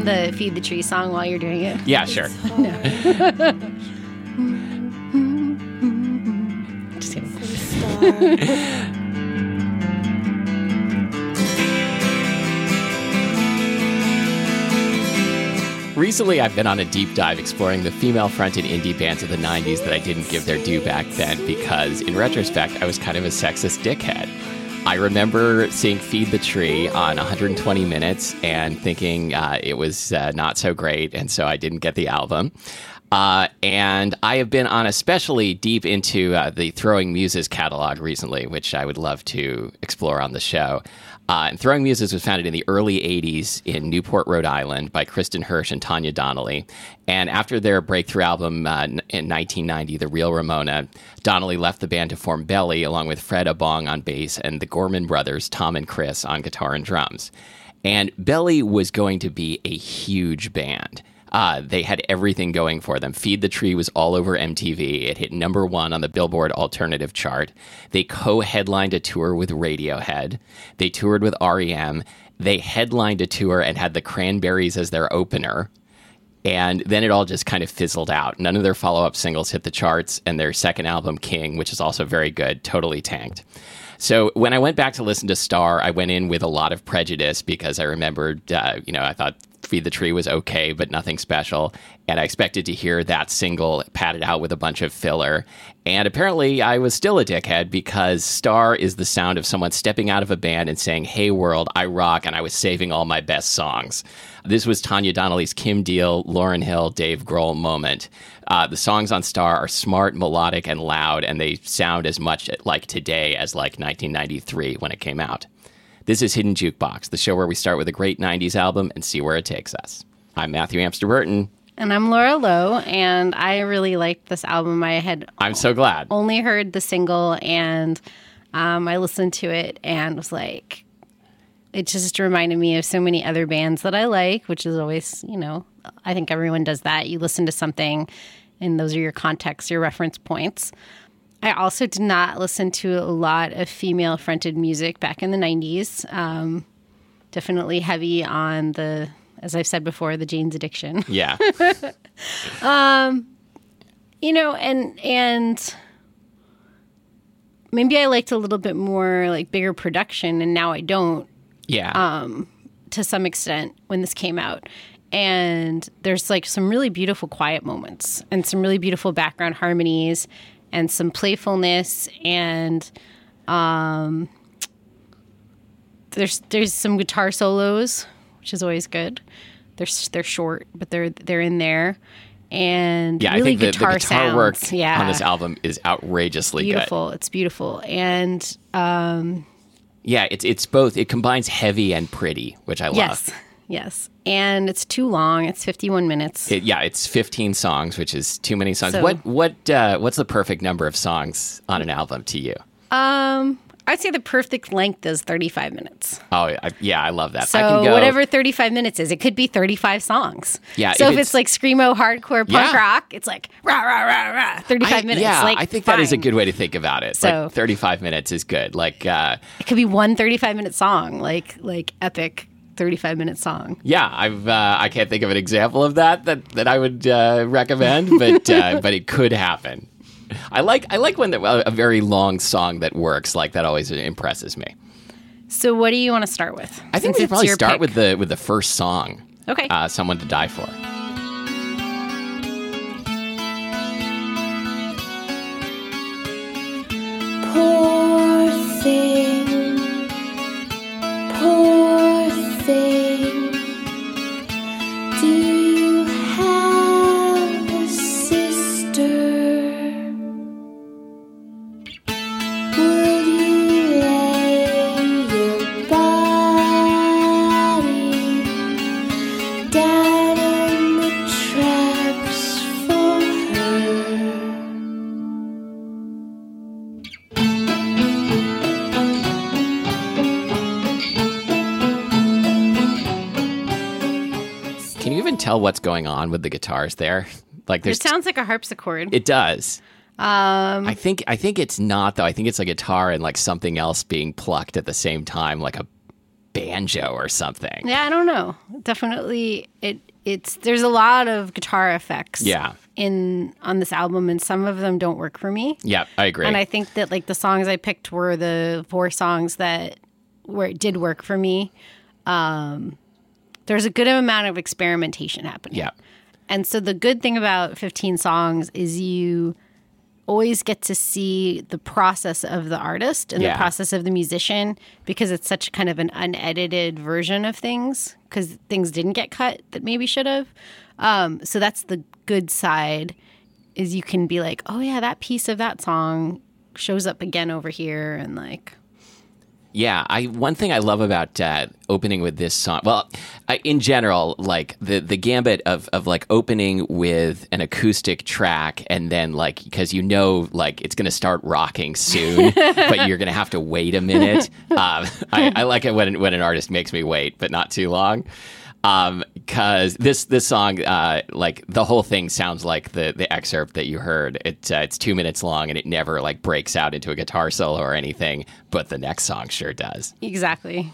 hum the Feed the Tree song while you're doing it? Yeah, sure. Just kidding. Recently, I've been on a deep dive exploring the female fronted indie bands of the 90s that I didn't give their due back then because, in retrospect, I was kind of a sexist dickhead. I remember seeing Feed the Tree on 120 Minutes and thinking uh, it was uh, not so great, and so I didn't get the album. Uh, and I have been on especially deep into uh, the Throwing Muses catalog recently, which I would love to explore on the show. Uh, and Throwing Muses was founded in the early 80s in Newport, Rhode Island by Kristin Hersh and Tanya Donnelly. And after their breakthrough album uh, in 1990, The Real Ramona, Donnelly left the band to form Belly along with Fred Abong on bass and the Gorman brothers, Tom and Chris, on guitar and drums. And Belly was going to be a huge band. Uh, they had everything going for them. Feed the Tree was all over MTV. It hit number one on the Billboard Alternative chart. They co headlined a tour with Radiohead. They toured with REM. They headlined a tour and had the Cranberries as their opener. And then it all just kind of fizzled out. None of their follow up singles hit the charts, and their second album, King, which is also very good, totally tanked. So when I went back to listen to Star, I went in with a lot of prejudice because I remembered, uh, you know, I thought Feed the Tree was okay, but nothing special. And I expected to hear that single padded out with a bunch of filler. And apparently, I was still a dickhead because Star is the sound of someone stepping out of a band and saying, Hey, world, I rock, and I was saving all my best songs. This was Tanya Donnelly's Kim Deal, Lauryn Hill, Dave Grohl moment. Uh, the songs on Star are smart, melodic, and loud, and they sound as much like today as like 1993 when it came out. This is Hidden Jukebox, the show where we start with a great 90s album and see where it takes us. I'm Matthew Amster Burton. And I'm Laura Lowe, and I really liked this album. I had I'm so glad. only heard the single, and um, I listened to it and was like, it just reminded me of so many other bands that I like, which is always, you know, I think everyone does that. You listen to something, and those are your contexts, your reference points. I also did not listen to a lot of female fronted music back in the 90s. Um, definitely heavy on the, as I've said before, the Jane's Addiction. Yeah. um, you know, and, and, Maybe I liked a little bit more like bigger production, and now I don't Yeah. Um, to some extent when this came out. And there's like some really beautiful quiet moments and some really beautiful background harmonies and some playfulness and um there's there's some guitar solos, which is always good. They're they're short, but they're they're in there. And yeah, really I think the, the guitar, guitar sounds. work yeah, on this album is outrageously good. beautiful. It's beautiful. And um Yeah, it's it's both. It combines heavy and pretty, which I love. yes. Yes. And it's too long. It's 51 minutes. It, yeah, it's 15 songs, which is too many songs. So- what what uh, what's the perfect number of songs on an album to you? Um, I'd say the perfect length is 35 minutes. Oh, I, yeah, I love that. So go, whatever 35 minutes is, it could be 35 songs. Yeah, So if it's- it's, like screamo hardcore punk Yeah. rock, it's like rah rah rah rah 35 I- minutes. Yeah, like I think that is a good way to think about it. So- like 35 minutes is good. Like, uh, It could be one 35 minute song, like like epic 35 minute song. yeah, I've uh, I can't think of an example of that that that I would uh, recommend, but uh, but it could happen. I like I like when the, a very long song that works like that always impresses me. So what do you want to start with? I think Since we should probably your start pick. with the with the first song. Okay. Uh, Someone to Die For. Poor thing, tell what's going on with the guitars there? Like there's it sounds like a harpsichord. It does. Um, I think I think it's not though. I think it's a guitar and like something else being plucked at the same time, like a banjo or something. Yeah, I don't know. Definitely, it it's there's a lot of guitar effects. Yeah. In on this album, and some of them don't work for me. Yep, I agree. And I think that like the songs I picked were the four songs that where it did work for me. Um, there's a good amount of experimentation happening. yeah. And so the good thing about 15 songs is you always get to see the process of the artist and Yeah. the process of the musician because it's such kind of an unedited version of things because things didn't get cut that maybe should have. Um, so that's the good side is you can be like, oh yeah, that piece of that song shows up again over here and like Yeah, I one thing I love about uh, opening with this song. Well, I, in general, like the the gambit of of like opening with an acoustic track and then like because you know like it's going to start rocking soon, but you're going to have to wait a minute. Um, I, I like it when when an artist makes me wait, but not too long. Because this this song, uh, like the whole thing, sounds like the the excerpt that you heard. It uh, it's two minutes long and it never like breaks out into a guitar solo or anything. But the next song sure does. exactly.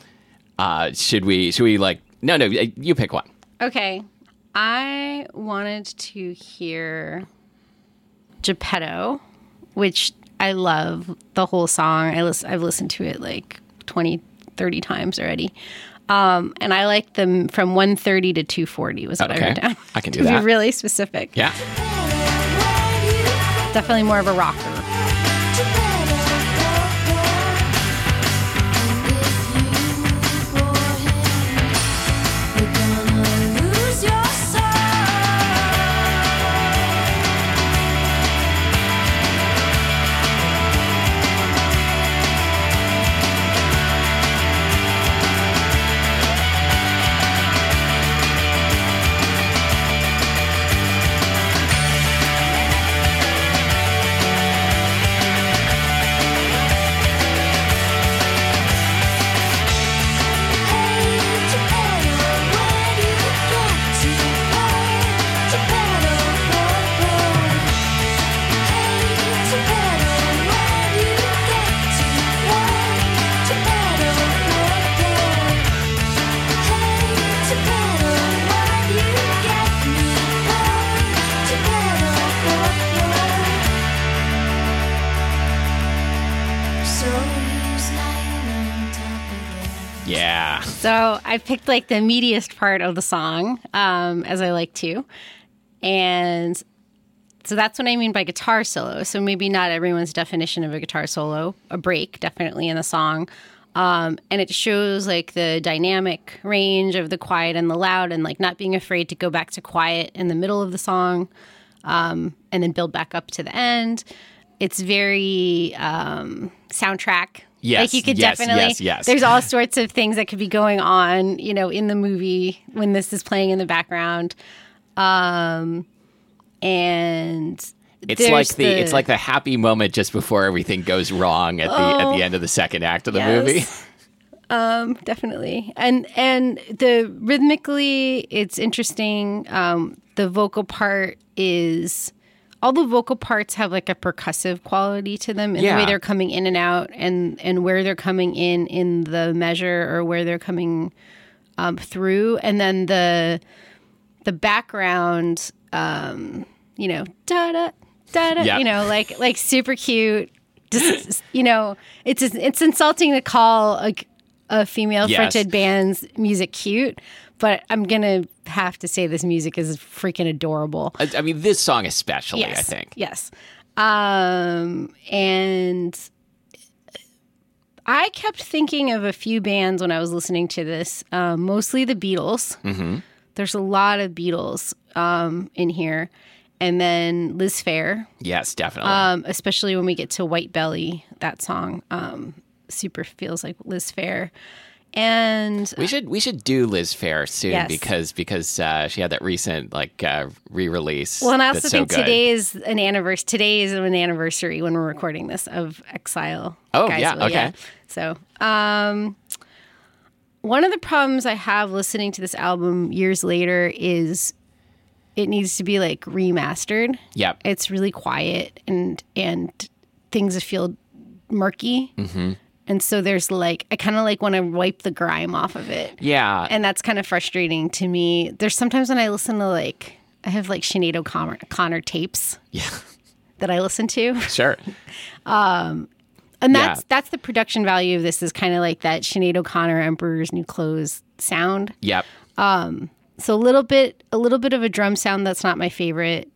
Uh, should we? Should we like? No, no. You pick one. Okay. I wanted to hear Geppetto, which I love the whole song. I lis- I've listened to it like 20, 30 times already. Um, and I like them from 130 to 240 was what Okay. I wrote down. I can do to that. be really specific. Yeah. Definitely more of a rocker. So I picked like the meatiest part of the song, um, as I like to. And so that's what I mean by guitar solo. So maybe not everyone's definition of a guitar solo, a break, definitely in the song. Um, and it shows like the dynamic range of the quiet and the loud, and like not being afraid to go back to quiet in the middle of the song um, and then build back up to the end. It's very um, soundtrack. Yes, like you could yes, definitely. yes, yes. There's all sorts of things that could be going on, you know, in the movie when this is playing in the background. Um, and It's there's like the, it's like the happy moment just before everything goes wrong at the at Oh. the end of the second act of the Yes. movie. um, definitely, and and the rhythmically, it's interesting. Um, the vocal part is all the vocal parts have like a percussive quality to them in the way they're coming in and out, and and where they're coming in in the measure or where they're coming um, through, and then the the background, um, you know, da da da da, Yeah. you know, like like super cute. Just you know, it's it's insulting to call a, a female Yes. fronted band's music cute, but I'm gonna have to say this music is freaking adorable. I, I mean, this song especially, Yes, I think. yes, um, and I kept thinking of a few bands when I was listening to this, um, mostly the Beatles. Mm-hmm. There's a lot of Beatles um, in here. And then Liz Phair, Yes, definitely. um, especially when we get to White Belly, that song um, super feels like Liz Phair. And we should we should do Liz Phair soon Yes. because because uh, she had that recent like uh, re-release. well, and I also so think good. today is an anniversary. Today is an anniversary when we're recording this of Exile. Oh, Guys, yeah, well, okay. So, um, one of the problems I have listening to this album years later is it needs to be like remastered. Yep. it's really quiet and and things feel murky. Mm-hmm. And so there's like I kind of like want to wipe the grime off of it, Yeah. and that's kind of frustrating to me. There's sometimes when I listen to like I have like Sinead O'Connor Connor tapes yeah. that I listen to, Sure. Um, and that's Yeah. that's the production value of this is kind of like that Sinead O'Connor Emperor's New Clothes sound. Yep. Um, so a little bit a little bit of a drum sound that's not my favorite.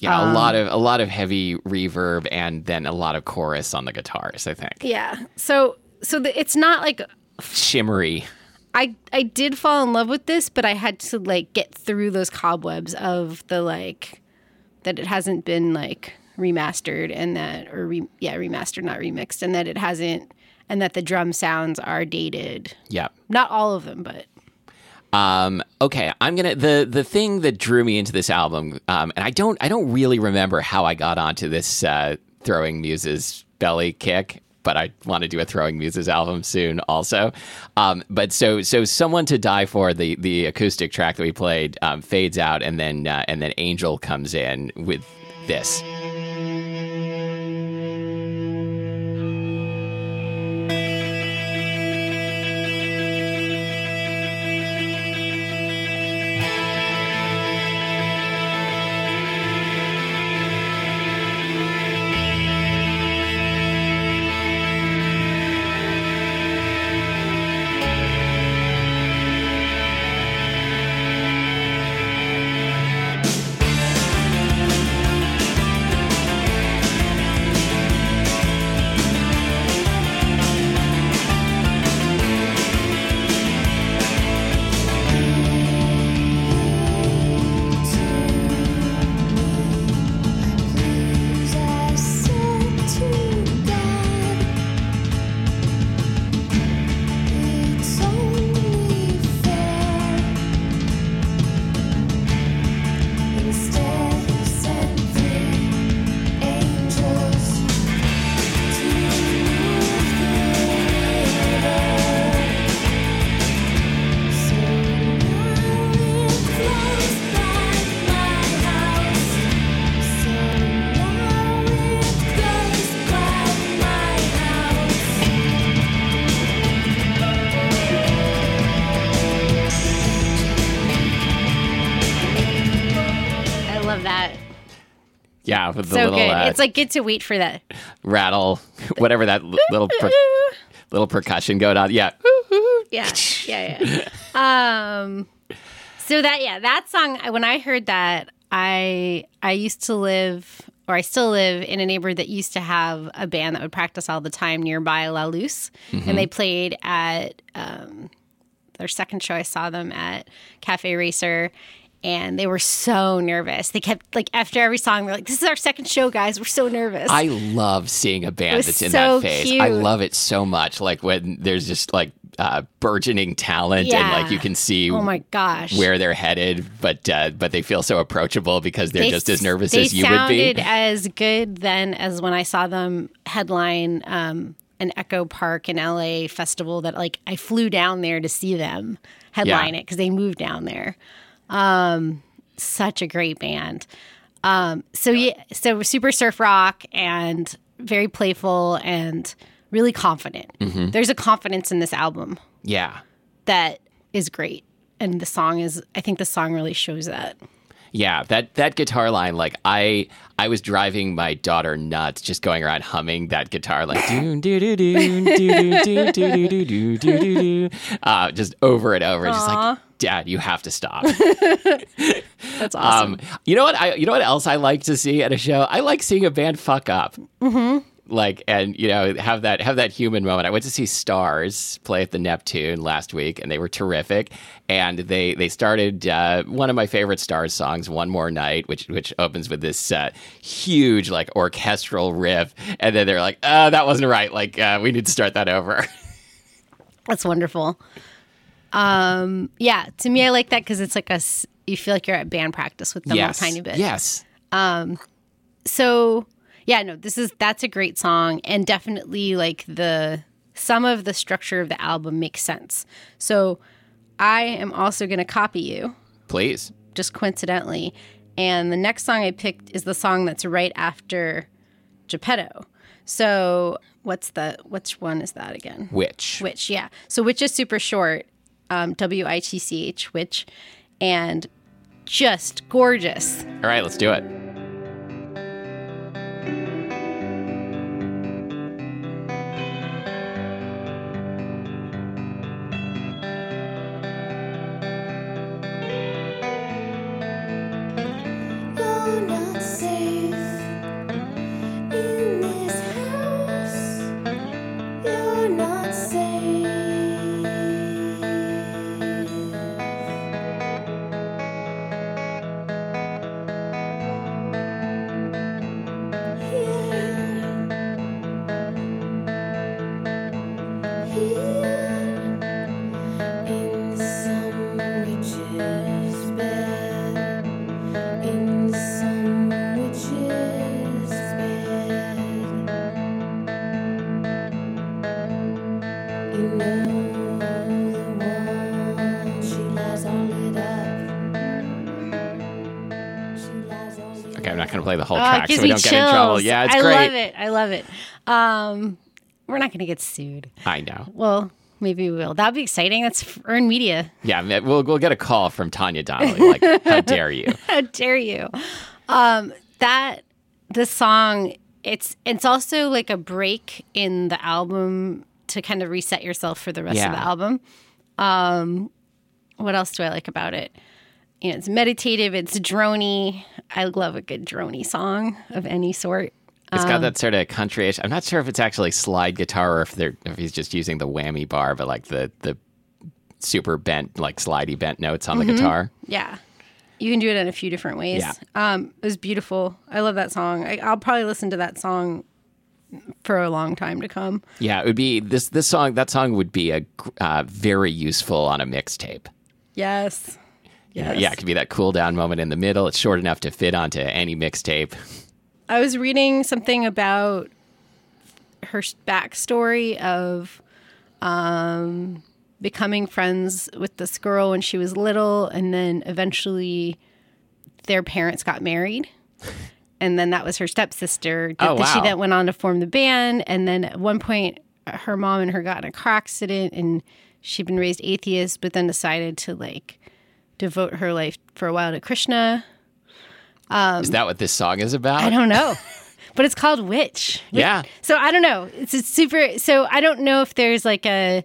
Yeah, Um, a lot of a lot of heavy reverb and then a lot of chorus on the guitars, I think. Yeah. So so the, it's not like Shimmery. I I did fall in love with this, but I had to like get through those cobwebs of the like that it hasn't been like remastered and that or re, yeah remastered not remixed and that it hasn't and that the drum sounds are dated. Yeah. Not all of them, but Um, okay, I'm gonna the the thing that drew me into this album, um, and I don't I don't really remember how I got onto this uh, throwing muses belly kick, but I want to do a throwing muses album soon also. Um, but so so someone to die for the the acoustic track that we played um, fades out, and then uh, and then Angel comes in with this. Yeah, with the so little good. uh, it's like get to wait for that. rattle, whatever that little per- little percussion going on. Yeah, yeah, yeah, yeah. um, so that yeah, that song. When I heard that, I I used to live, or I still live, in a neighborhood that used to have a band that would practice all the time nearby La Luz, and they played at um, their second show. I saw them at Cafe Racer. And they were so nervous. They kept like after every song, they're like, "This is our second show, guys. We're so nervous." I love seeing a band that's in so that phase. cute. I love it so much. Like when there's just like uh, burgeoning talent, and like you can see oh my gosh! where they're headed, but uh, but they feel so approachable because they're They just as nervous as you would be. sounded as good then as when I saw them headline um, an Echo Park in LA festival. That like I flew down there to see them headline Yeah. it because they moved down there. Um, such a great band. Um, so yeah, so super surf rock and very playful and really confident. Mm-hmm. There's a confidence in this album Yeah, that is great, and the song is. I think the song really shows that. Yeah. That that guitar line, like I I was driving my daughter nuts, just going around humming that guitar like do do do do do do do do do do do do uh, just over and over, just like Dad, you have to stop. That's awesome. Um, you know what? I you know what else I like to see at a show? I like seeing a band fuck up. Mm-hmm. Like and you know have that have that human moment. I went to see Stars play at the Neptune last week, and they were terrific. And they they started uh, one of my favorite Stars songs, "One More Night," which which opens with this uh, huge like orchestral riff, and then they're like, "Uh, that wasn't right. Like uh, we need to start that over." That's wonderful. Um, yeah, to me, I like that because it's like a you feel like you're at band practice with them yes, a tiny bit. Yes. Um so, yeah, no, this is that's a great song, and definitely like the some of the structure of the album makes sense. So, I am also going to copy you, Please. just coincidentally, and the next song I picked is the song that's right after Geppetto. So what's the which one is that again? Which? Which, yeah. So which is super short, um, W I T C H, which, and just gorgeous. All right, let's do it. Play the whole gives so we don't chills. get in trouble. Yeah, it's I great. love it. I love it. Um, we're not going to get sued. I know. Well, maybe we will. That'd be exciting. That's earned media. Yeah, we'll we'll get a call from Tanya Donnelly. Like, how dare you? How dare you? Um, that the song. It's it's also like a break in the album to kind of reset yourself for the rest of the album. Um, what else do I like about it? You know, it's meditative. It's drony. I love a good drony song of any sort. It's Um, got that sort of countryish. I'm not sure if it's actually slide guitar or if they're if he's just using the whammy bar, but like the the super bent, like slidey bent notes on Mm-hmm. the guitar. Yeah. You can do it in a few different ways. Yeah. Um, it was beautiful. I love that song. I, I'll probably listen to that song for a long time to come. Yeah, it would be this this song. That song would be a uh, very useful on a mixtape. Yes. Yes. Yeah, it could be that cool down moment in the middle. It's short enough to fit onto any mixtape. I was reading something about her backstory of um, becoming friends with this girl when she was little, and then eventually their parents got married. And then that was her stepsister. Oh, that She wow. then went on to form the band. And then at one point, her mom and her got in a car accident, and she'd been raised atheist, but then decided to like devote her life for a while to Krishna. is that what this song is about? Um, I don't know. but it's called Witch. Yeah. So I don't know. It's a super so I don't know if there's like a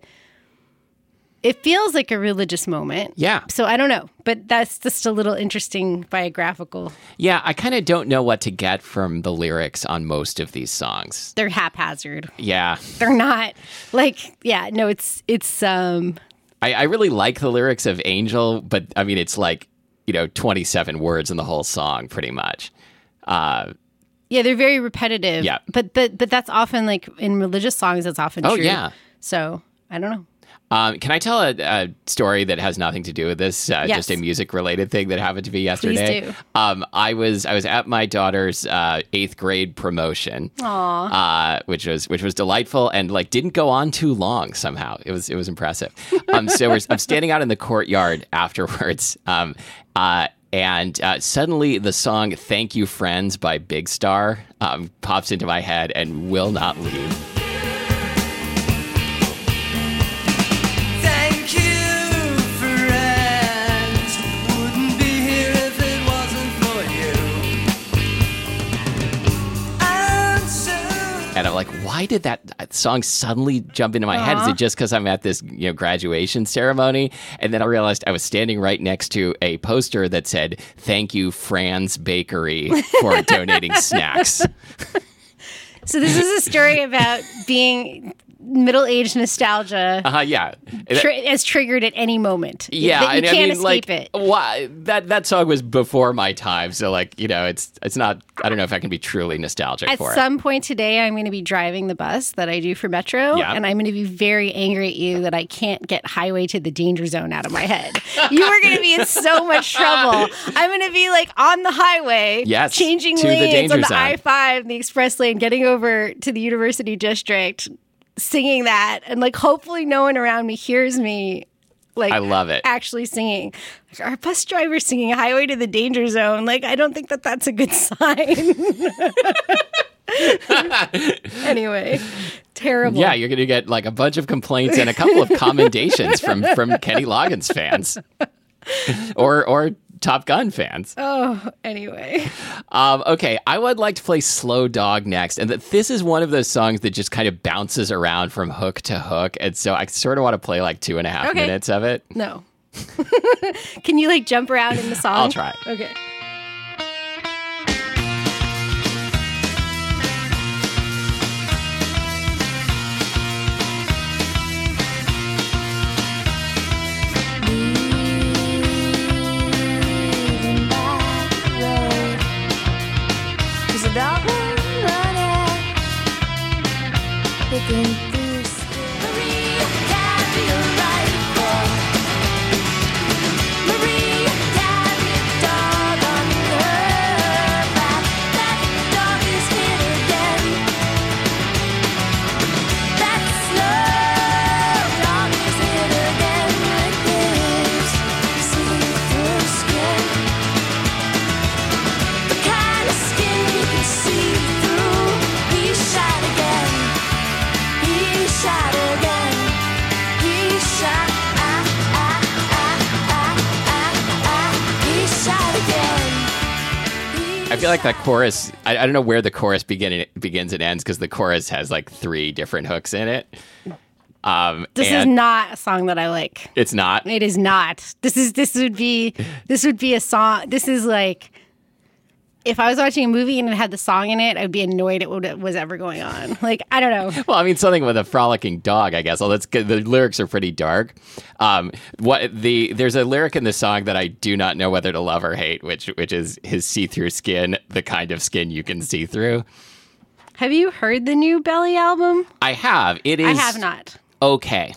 it feels like a religious moment. Yeah. So I don't know. But that's just a little interesting biographical. Yeah, I kind of don't know what to get from the lyrics on most of these songs. They're haphazard. Yeah. They're not like yeah, no, it's it's um I, I really like the lyrics of Angel, but I mean, it's like, you know, 27 words in the whole song, pretty much. Uh, yeah, they're very repetitive. Yeah. But but but that's often like in religious songs that's often Oh, true. yeah. So I don't know. Um, can I tell a, a story that has nothing to do with this? Uh, Yes. Just a music related thing that happened to me yesterday. do. Um, I was I was at my daughter's uh, eighth grade promotion, uh, which was which was delightful and like didn't go on too long. Somehow it was it was impressive. Um, so we're, I'm standing out in the courtyard afterwards. Um, uh, and uh, suddenly the song "Thank You Friends" by Big Star um, pops into my head and will not leave. Like, why did that song suddenly jump into my head? Is it just because I'm at this you know graduation ceremony? And then I realized I was standing right next to a poster that said, "Thank you, Franz Bakery, for donating snacks." So this is a story about being middle-aged nostalgia Uh, yeah, tr- as triggered at any moment. yeah. You and can't I mean, escape like, it. why that that song was before my time, so like you know, it's it's not. I don't know if I can be truly nostalgic At for it. some point today, I'm going to be driving the bus that I do for Metro, Yeah. and I'm going to be very angry at you that I can't get Highway to the Danger Zone out of my head. you are going to be in so much trouble. I'm going to be like on the highway, Yes, changing the lanes danger on the. I-5, the express lane, getting over to the University District, singing that, and like hopefully no one around me hears me. Like I love it. actually singing. Like, our bus driver singing "Highway to the Danger Zone." Like I don't think that that's a good sign. anyway, terrible. Yeah, you're going to get like a bunch of complaints and a couple of commendations from from Kenny Loggins fans, or or Top Gun fans. Oh, anyway. Um, okay, I would like to play Slow Dog next, and this is one of those songs that just kind of bounces around from hook to hook, and so I sort of want to play like two and a half Okay. minutes of it. No. Can you like jump around in the song? I'll try. Okay. Picking like that chorus. I, I don't know where the chorus begin, begins and ends because the chorus has like three different hooks in it. Um, This is not a song that I like. It's not. It is not. This is this would be this would be a song. This is like if I was watching a movie and it had the song in it, I'd be annoyed at what was ever going on. Like I don't know. Well, I mean, something with a frolicking dog, I guess. Well, that's good. The lyrics are pretty dark. Um, what the there's a lyric in the song that I do not know whether to love or hate, which which is his see-through skin, the kind of skin you can see through. Have you heard the new Belly album? I have. It is. I have not. Okay.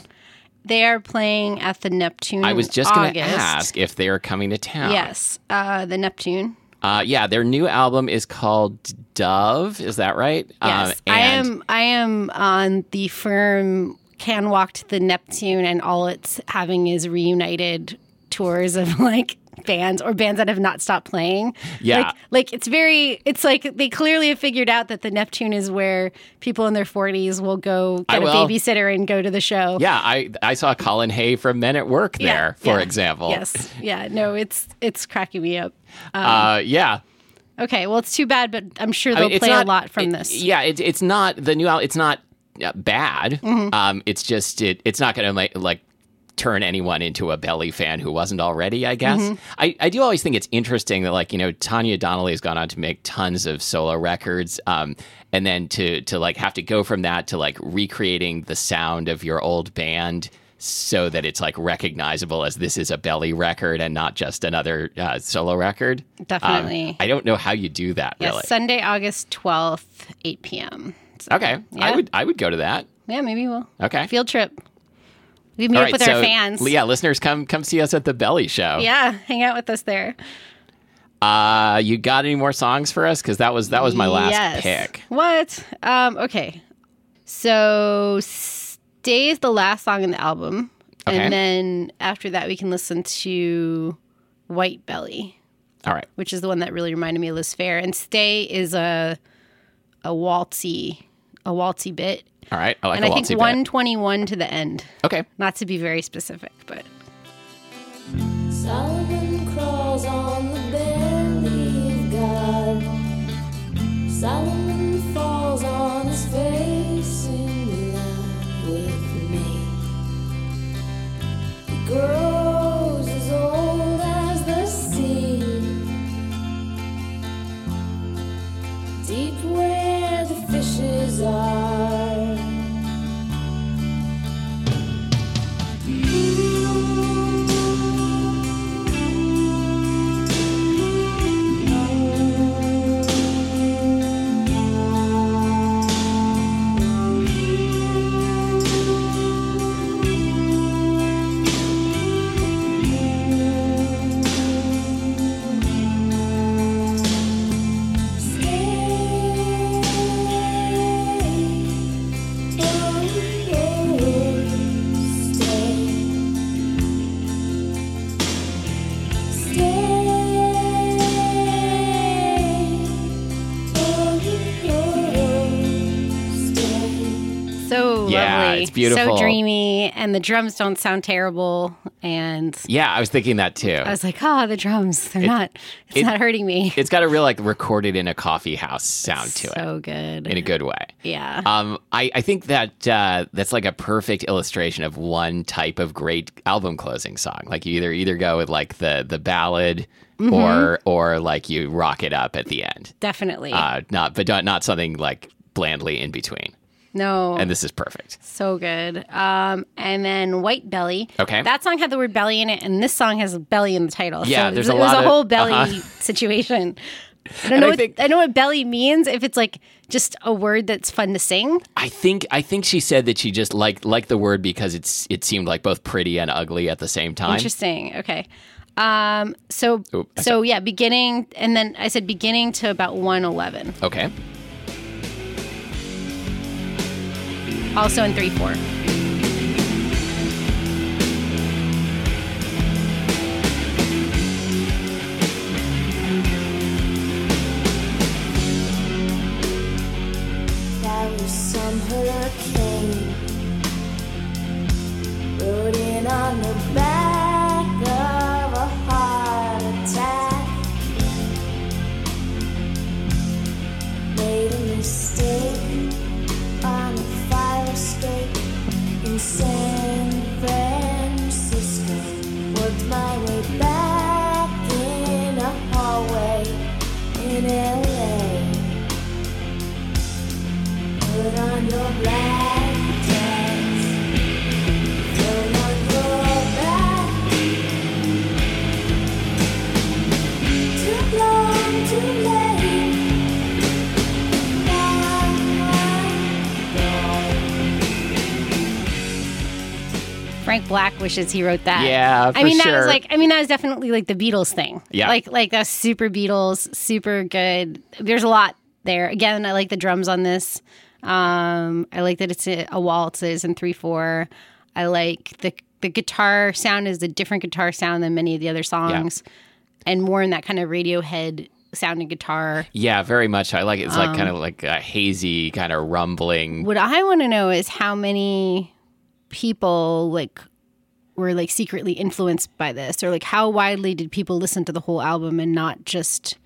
They are playing at the Neptune. I was just going to ask if they are coming to town. Yes, uh, the Neptune. Uh, yeah, their new album is called Dove. Is that right? Yes, Um, I am. I am on the firm can walk to the Neptune, and all it's having is reunited tours of like bands or bands that have not stopped playing. Yeah. like, like it's very. It's like they clearly have figured out that the Neptune is where people in their forties will go I get a will. babysitter and go to the show. Yeah, I I saw Colin Hay from Men at Work Yeah, there, for yeah. example. Yes. Yeah. No, it's it's cracking me up. Uh, yeah. Okay. Well, it's too bad, but I'm sure they'll mean, play not- a lot from it- this. Yeah, it, it's not the new album. It's not uh, bad. Mm-hmm. Um, it's just it, it's not going to like like turn anyone into a Belly fan who wasn't already. I guess. Mm-hmm. I I do always think it's interesting that like you know Tanya Donnelly has gone on to make tons of solo records. Um, and then to to like have to go from that to like recreating the sound of your old band. So that it's like recognizable as this is a belly record and not just another uh, solo record. Um, Definitely. I don't know how you do that. Yes, really. Sunday, August twelfth, eight p.m. So, Okay, I would I would go to that. Yeah, maybe we'll Okay, field trip. We meet All up with so, our fans. Yeah, listeners, come come see us at the Belly Show. Yeah, hang out with us there. Uh, you got any more songs for us? Because that was that was my last Yes. pick. What? Um, okay. So Stay is the last song in the album. Okay. And then after that we can listen to White Belly, All right. which is the one that really reminded me of Liz Phair. And Stay is a a waltzy a waltzy bit. All right. I like and a I think waltzy bit. 121 to the end. Okay. Not to be very specific, but Solomon crawls on the belly of God. Solomon falls on his face beautiful. so dreamy, and the drums don't sound terrible. And Yeah, I was thinking that too. I was like, oh, the drums—they're not. It's it- not hurting me. it's got a real like recorded in a coffee house sound to it so good. in a good way. yeah. Um, I, I think that uh, that's like a perfect illustration of one type of great album closing song. Like you either either go with like the the ballad Mm-hmm. or or like you rock it up at the end. Definitely. Uh, not but not, not something like blandly in between. No. And this is perfect. So good. Um, and then White Belly. Okay. That song had the word belly in it, and this song has belly in the title. Yeah, so there's it a was lot a of- whole belly uh-huh. situation. I don't know. I what, think- I know what belly means if it's like just a word that's fun to sing. I think I think she said that she just liked liked the word because it's it seemed like both pretty and ugly at the same time. Interesting. Okay. Um, so Oop, I so yeah, beginning, and then I said beginning to about one eleven. Okay. Also in three four. Some hurricane. Rode in on the back Frank Black wishes he wrote that. Yeah, I mean that was like I mean that was definitely like the Beatles thing. Yeah. Like like that's super Beatles, super good. There's a lot there. Again, I like the drums on this. Um I like that it's a, a waltz is in 3/4. I like the the guitar sound is a different guitar sound than many of the other songs and more in that kind of Radiohead sounding guitar. Yeah, very much. I like it. It's Um, like kind of like a hazy, kind of rumbling. What I want to know is how many people like were like secretly influenced by this or like how widely did people listen to the whole album and not just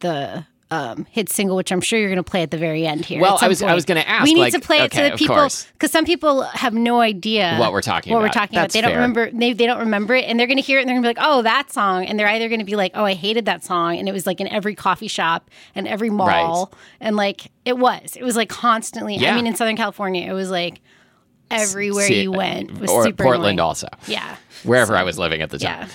the um, hit single, which I'm sure you're going to play at the very end here. Well, I was- I was gonna ask, We need like, to play it okay, to the people because some people have no idea What we're talking what we're about. talking That's about. They don't remember. They, they don't remember it, and they're going to hear it, and they're going to be like, "Oh, that song," and they're either going to be like, "Oh, I hated that song," and it was like in every coffee shop and every mall, and like it was, it was like constantly. I mean, in Southern California, it was like everywhere See, you went was or super Portland annoying. also, Yeah, wherever I was living at the time. yeah.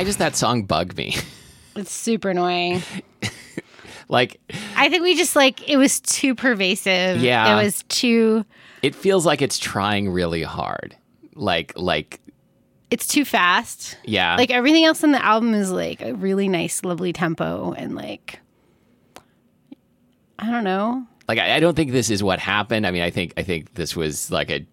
Why does that song bug me? It's super annoying. like, I think we just like it was too pervasive. Yeah. it was too. it feels like it's trying really hard. Like, like, It's too fast. yeah, Like everything else in the album is like a really nice, lovely tempo, and like I don't know. like I, I don't think this is what happened. I mean, I think I think this was like a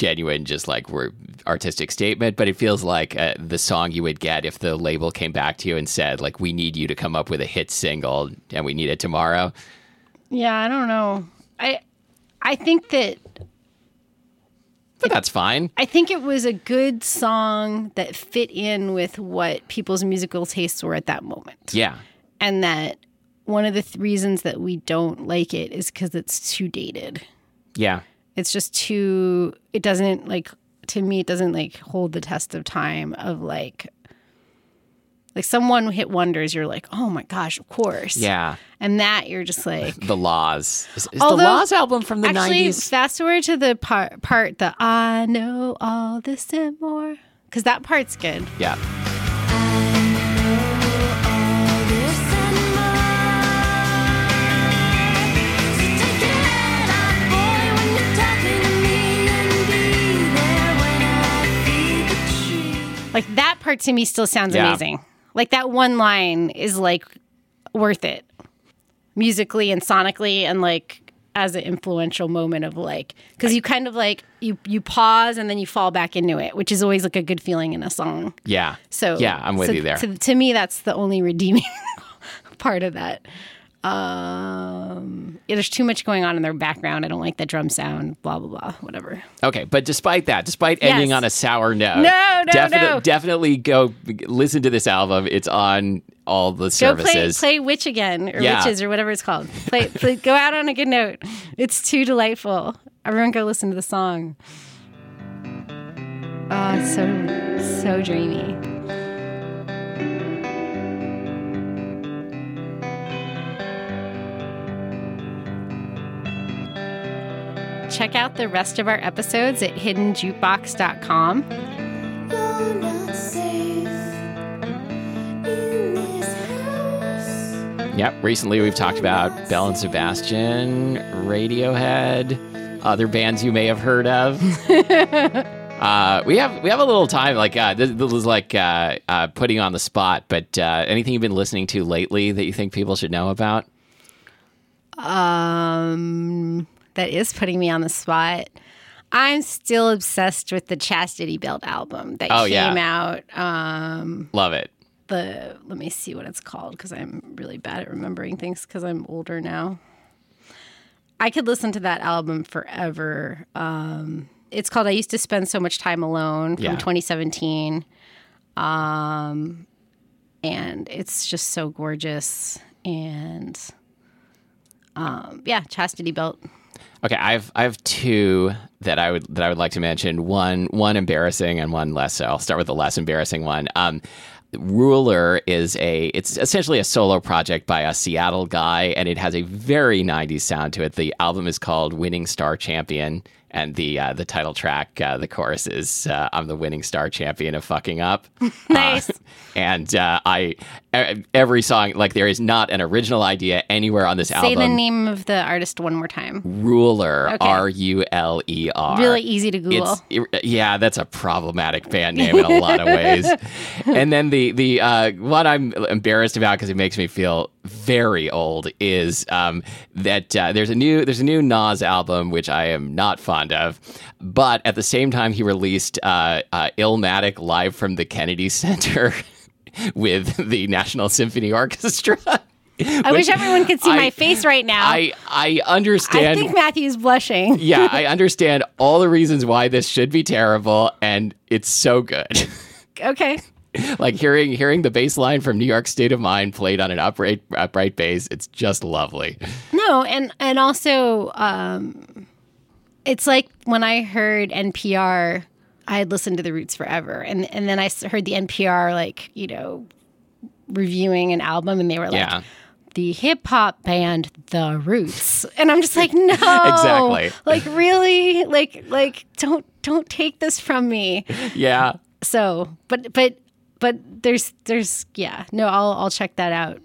genuine, just like re- artistic statement. But it feels like uh, the song you would get if the label came back to you and said, like, we need you to come up with a hit single, and we need it tomorrow. Yeah, I don't know. I I think that But that's fine. I think it was a good song that fit in with what people's musical tastes were at that moment. Yeah, And that one of the th- reasons that we don't like it is because it's too dated. yeah, It's just too. It doesn't like to me. It doesn't like hold the test of time of like. Like someone hit wonders, you're like, oh my gosh, of course. Yeah. And that you're just like, The Laws. Is, is Although- the Laws album from the Actually, 90s? fast forward to the part, part the I know all this and more, because that part's good. Yeah. Like that part to me still sounds Yeah. amazing. Like that one line is like worth it musically and sonically and like as an influential moment of like because you kind of like you you pause and then you fall back into it which is always like a good feeling in a song Yeah. so yeah, I'm with so you there. to, to me that's the only redeeming part of that um yeah, there's too much going on in their background i don't like the drum sound blah blah blah whatever Okay, but despite that, despite ending Yes. on a sour note, No, no, no. definitely go listen to this album. It's on all the Go services. play, play Witch again, or Yeah. Witches, or whatever it's called. Play, play, go out on a good note. It's too delightful. Everyone go listen to the song. Oh, it's so, so dreamy. Check out the rest of our episodes at hiddenjukebox.com. You're not safe in this house. Yep. Recently, we've talked about Belle and Sebastian, Radiohead, other bands you may have heard of. uh, we have we have a little time. Like uh, this, this was like uh, uh, putting on the spot. But uh, anything you've been listening to lately that you think people should know about? Um, that is putting me on the spot. I'm still obsessed with the Chastity Belt album that Oh, came yeah. out. Um, Love it. the let me see what it's called because I'm really bad at remembering things because I'm older now. I could listen to that album forever. Um, it's called "I Used to Spend So Much Time Alone" from Yeah. 2017, um, and it's just so gorgeous. And um, yeah, Chastity Belt. Okay, I've I have two that I would that I would like to mention. One one embarrassing and one less so. I'll start with the less embarrassing one. Um, Ruler is a it's essentially a solo project by a Seattle guy, and it has a very '90s sound to it. The album is called "Winning Star Champion," and the uh, the title track, uh, the chorus is uh, "I'm the winning star champion of fucking up." Nice. Uh, and uh, I every song like there is not an original idea anywhere on this Say album. Say the name of the artist one more time. Ruler, Okay. R U L E R. Really easy to Google. It's yeah, that's a problematic band name in a lot of ways. and then the the uh, what I'm embarrassed about because it makes me feel very old is um, that uh, there's a new there's a new Nas album which I am not fond of, but at the same time he released uh, uh, Illmatic live from the Kennedy Center with the National Symphony Orchestra. I wish everyone could see I- my face right now. I I understand. I think Matthew's blushing. yeah, I understand all the reasons why this should be terrible, and it's so good. Okay. like hearing hearing the bass line from New York State of Mind played on an upright upright bass, it's just lovely. No, and and also, um, it's like when I heard NPR, I had listened to the Roots forever, and and then I heard the NPR like you know reviewing an album, and they were like. Yeah. The hip hop band The Roots, and I'm just like, no, Exactly. Like, really, like, like, don't, don't take this from me. Yeah. So, but, but, but there's, there's, yeah, no, I'll, I'll check that out.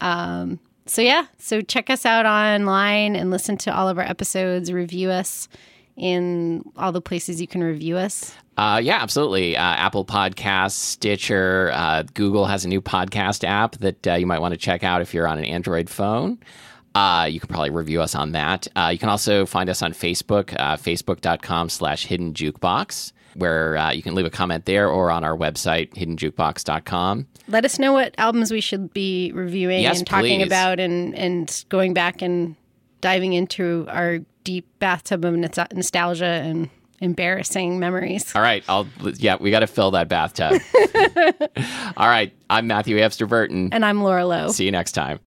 Um, so yeah, so check us out online and listen to all of our episodes. Review us in all the places you can review us. Uh, yeah, absolutely. Uh, Apple Podcasts, Stitcher, uh, Google has a new podcast app that uh, you might want to check out if you're on an Android phone. Uh, you can probably review us on that. Uh, you can also find us on Facebook, facebook.com slash hidden jukebox, where uh, you can leave a comment there or on our website, hiddenjukebox.com. Let us know what albums we should be reviewing Yes, and talking please. about, and and going back and diving into our deep bathtub of nostalgia and embarrassing memories. All right. I'll, yeah, we got to fill that bathtub. All right. I'm Matthew Amster Burton. And I'm Laura Lowe. See you next time.